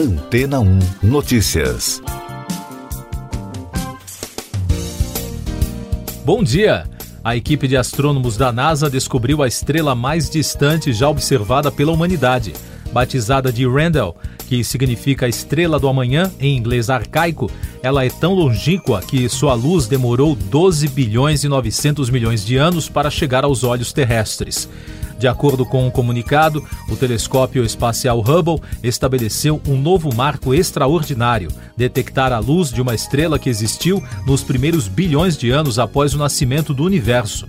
Antena 1 Notícias. Bom dia! A equipe de astrônomos da NASA descobriu a estrela mais distante já observada pela humanidade. Batizada de Randall, que significa estrela do amanhã em inglês arcaico, ela é tão longínqua que sua luz demorou 12 bilhões e 900 milhões de anos para chegar aos olhos terrestres. De acordo com um comunicado, o telescópio espacial Hubble estabeleceu um novo marco extraordinário: detectar a luz de uma estrela que existiu nos primeiros bilhões de anos após o nascimento do universo.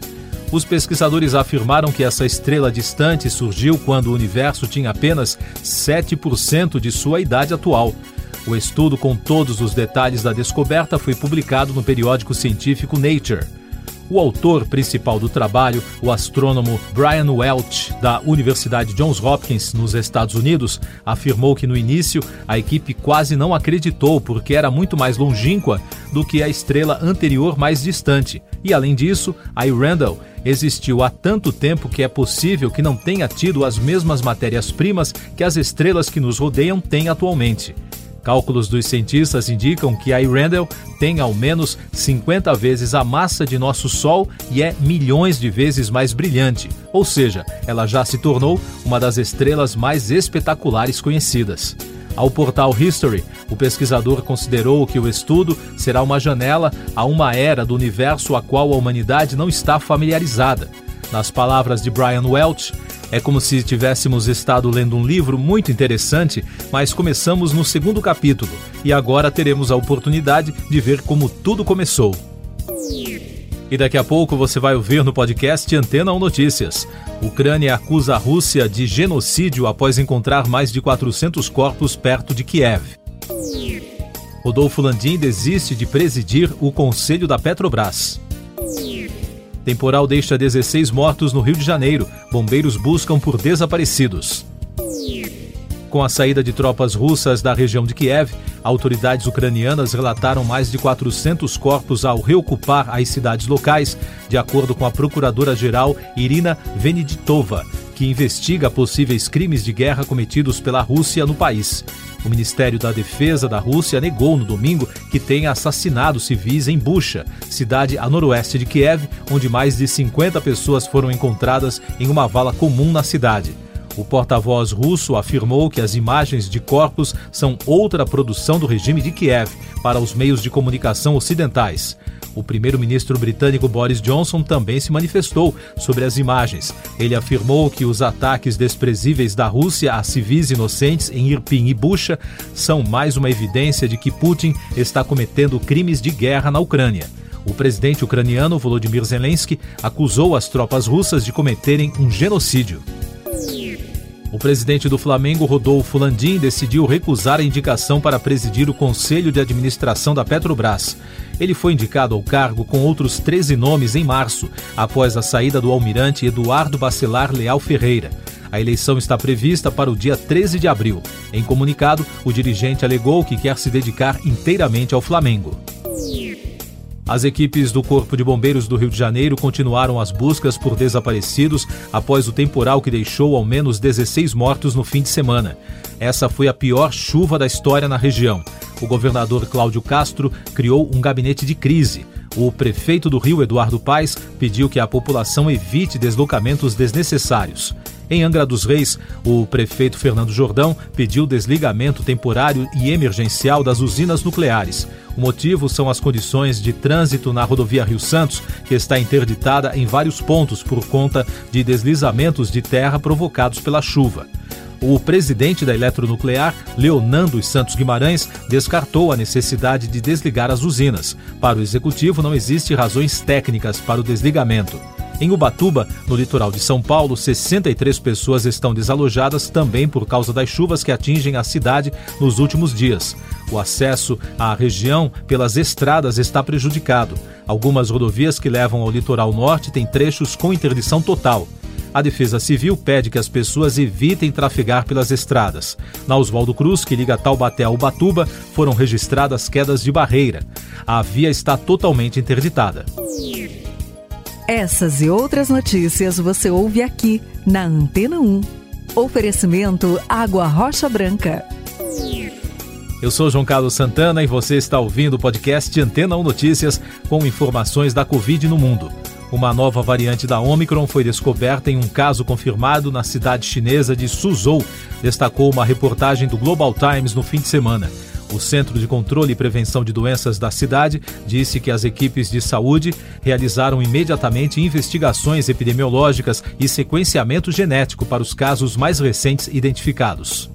Os pesquisadores afirmaram que essa estrela distante surgiu quando o universo tinha apenas 7% de sua idade atual. O estudo com todos os detalhes da descoberta foi publicado no periódico científico Nature. O autor principal do trabalho, o astrônomo Brian Welch, da Universidade Johns Hopkins, nos Estados Unidos, afirmou que no início a equipe quase não acreditou porque era muito mais longínqua do que a estrela anterior mais distante. E além disso, a Randall existiu há tanto tempo que é possível que não tenha tido as mesmas matérias-primas que as estrelas que nos rodeiam têm atualmente. Cálculos dos cientistas indicam que a Randall tem ao menos 50 vezes a massa de nosso Sol e é milhões de vezes mais brilhante, ou seja, ela já se tornou uma das estrelas mais espetaculares conhecidas. Ao portal History, o pesquisador considerou que o estudo será uma janela a uma era do universo a qual a humanidade não está familiarizada. Nas palavras de Brian Welch, é como se tivéssemos estado lendo um livro muito interessante, mas começamos no segundo capítulo e agora teremos a oportunidade de ver como tudo começou. E daqui a pouco você vai ouvir no podcast Antena 1 Notícias. Ucrânia acusa a Rússia de genocídio após encontrar mais de 400 corpos perto de Kiev. Rodolfo Landim desiste de presidir o Conselho da Petrobras. Temporal deixa 16 mortos no Rio de Janeiro. Bombeiros buscam por desaparecidos. Com a saída de tropas russas da região de Kiev, autoridades ucranianas relataram mais de 400 corpos ao reocupar as cidades locais, de acordo com a procuradora-geral Irina Veneditova, que investiga possíveis crimes de guerra cometidos pela Rússia no país. O Ministério da Defesa da Rússia negou no domingo que tenha assassinado civis em Bucha, cidade a noroeste de Kiev, onde mais de 50 pessoas foram encontradas em uma vala comum na cidade. O porta-voz russo afirmou que as imagens de corpos são outra produção do regime de Kiev para os meios de comunicação ocidentais. O primeiro-ministro britânico Boris Johnson também se manifestou sobre as imagens. Ele afirmou que os ataques desprezíveis da Rússia a civis inocentes em Irpin e Bucha são mais uma evidência de que Putin está cometendo crimes de guerra na Ucrânia. O presidente ucraniano Volodymyr Zelensky acusou as tropas russas de cometerem um genocídio. O presidente do Flamengo, Rodolfo Landim, decidiu recusar a indicação para presidir o Conselho de Administração da Petrobras. Ele foi indicado ao cargo com outros 13 nomes em março, após a saída do almirante Eduardo Bacelar Leal Ferreira. A eleição está prevista para o dia 13 de abril. Em comunicado, o dirigente alegou que quer se dedicar inteiramente ao Flamengo. As equipes do Corpo de Bombeiros do Rio de Janeiro continuaram as buscas por desaparecidos após o temporal que deixou ao menos 16 mortos no fim de semana. Essa foi a pior chuva da história na região. O governador Cláudio Castro criou um gabinete de crise. O prefeito do Rio, Eduardo Paes, pediu que a população evite deslocamentos desnecessários. Em Angra dos Reis, o prefeito Fernando Jordão pediu desligamento temporário e emergencial das usinas nucleares. O motivo são as condições de trânsito na rodovia Rio Santos, que está interditada em vários pontos por conta de deslizamentos de terra provocados pela chuva. O presidente da Eletronuclear, Leonardo Santos Guimarães, descartou a necessidade de desligar as usinas. Para o executivo, não existe razões técnicas para o desligamento. Em Ubatuba, no litoral de São Paulo, 63 pessoas estão desalojadas também por causa das chuvas que atingem a cidade nos últimos dias. O acesso à região pelas estradas está prejudicado. Algumas rodovias que levam ao litoral norte têm trechos com interdição total. A Defesa Civil pede que as pessoas evitem trafegar pelas estradas. Na Oswaldo Cruz, que liga Taubaté a Ubatuba, foram registradas quedas de barreira. A via está totalmente interditada. Essas e outras notícias você ouve aqui na Antena 1. Oferecimento Água Rocha Branca. Eu sou João Carlos Santana e você está ouvindo o podcast Antena 1 Notícias com informações da Covid no mundo. Uma nova variante da Omicron foi descoberta em um caso confirmado na cidade chinesa de Suzhou, destacou uma reportagem do Global Times no fim de semana. O Centro de Controle e Prevenção de Doenças da cidade disse que as equipes de saúde realizaram imediatamente investigações epidemiológicas e sequenciamento genético para os casos mais recentes identificados.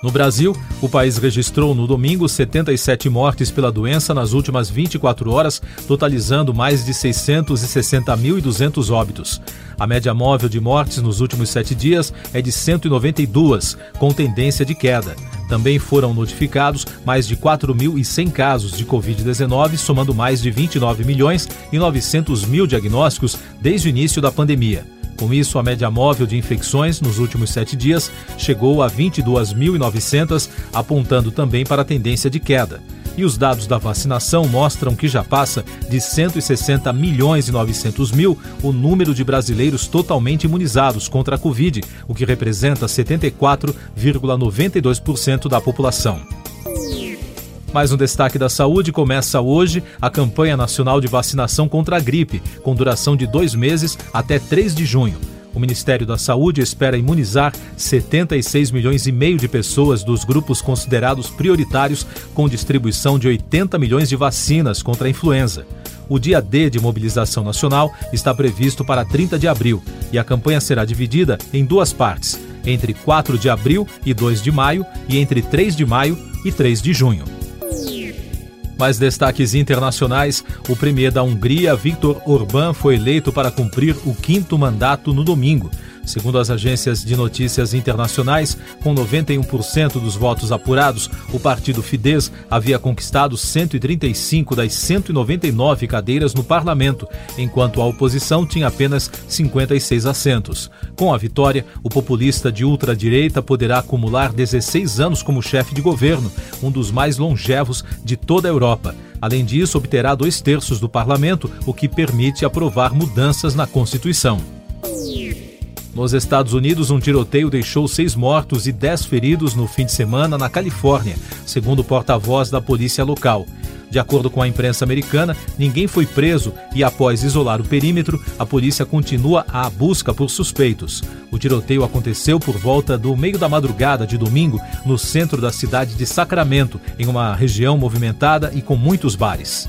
No Brasil, o país registrou no domingo 77 mortes pela doença nas últimas 24 horas, totalizando mais de 660.200 óbitos. A média móvel de mortes nos últimos sete dias é de 192, com tendência de queda. Também foram notificados mais de 4.100 casos de Covid-19, somando mais de 29 milhões e 900 mil diagnósticos desde o início da pandemia. Com isso, a média móvel de infecções nos últimos sete dias chegou a 22.900, apontando também para a tendência de queda. E os dados da vacinação mostram que já passa de 160 milhões e 900 mil o número de brasileiros totalmente imunizados contra a Covid, o que representa 74,92% da população. Mais um destaque da saúde começa hoje a campanha nacional de vacinação contra a gripe, com duração de dois meses até 3 de junho. O Ministério da Saúde espera imunizar 76 milhões e meio de pessoas dos grupos considerados prioritários, com distribuição de 80 milhões de vacinas contra a influenza. O dia D de mobilização nacional está previsto para 30 de abril e a campanha será dividida em duas partes, entre 4 de abril e 2 de maio e entre 3 de maio e 3 de junho. Mais destaques internacionais: o premier da Hungria, Viktor Orbán, foi eleito para cumprir o quinto mandato no domingo. Segundo as agências de notícias internacionais, com 91% dos votos apurados, o partido Fidesz havia conquistado 135 das 199 cadeiras no parlamento, enquanto a oposição tinha apenas 56 assentos. Com a vitória, o populista de ultradireita poderá acumular 16 anos como chefe de governo, um dos mais longevos de toda a Europa. Além disso, obterá dois terços do parlamento, o que permite aprovar mudanças na Constituição. Nos Estados Unidos, um tiroteio deixou seis mortos e dez feridos no fim de semana na Califórnia, segundo o porta-voz da polícia local. De acordo com a imprensa americana, ninguém foi preso e, após isolar o perímetro, a polícia continua a busca por suspeitos. O tiroteio aconteceu por volta do meio da madrugada de domingo no centro da cidade de Sacramento, em uma região movimentada e com muitos bares.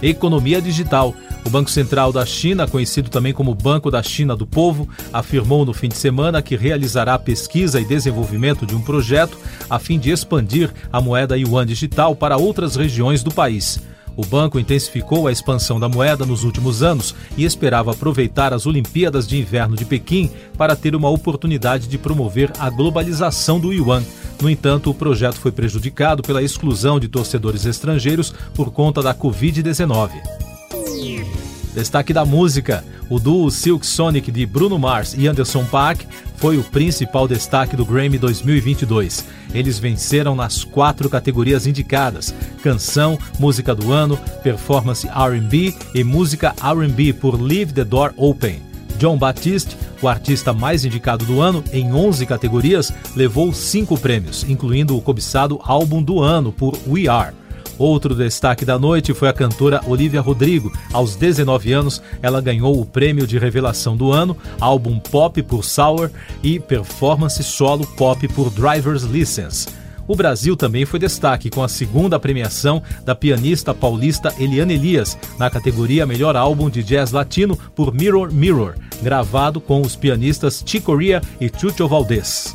Economia digital. O Banco Central da China, conhecido também como Banco da China do Povo, afirmou no fim de semana que realizará pesquisa e desenvolvimento de um projeto a fim de expandir a moeda yuan digital para outras regiões do país. O banco intensificou a expansão da moeda nos últimos anos e esperava aproveitar as Olimpíadas de Inverno de Pequim para ter uma oportunidade de promover a globalização do yuan. No entanto, o projeto foi prejudicado pela exclusão de torcedores estrangeiros por conta da Covid-19. Destaque da música: o duo Silk Sonic de Bruno Mars e Anderson Paak foi o principal destaque do Grammy 2022. Eles venceram nas quatro categorias indicadas: canção, música do ano, performance R&B e música R&B por Leave the Door Open. John Batiste, o artista mais indicado do ano em 11 categorias, levou cinco prêmios, incluindo o cobiçado Álbum do Ano por We Are. Outro destaque da noite foi a cantora Olivia Rodrigo. Aos 19 anos, ela ganhou o prêmio de revelação do ano, álbum pop por Sour e performance solo pop por Driver's License. O Brasil também foi destaque com a segunda premiação da pianista paulista Eliane Elias na categoria Melhor Álbum de Jazz Latino por Mirror Mirror, gravado com os pianistas Chicoria e Chucho Valdés.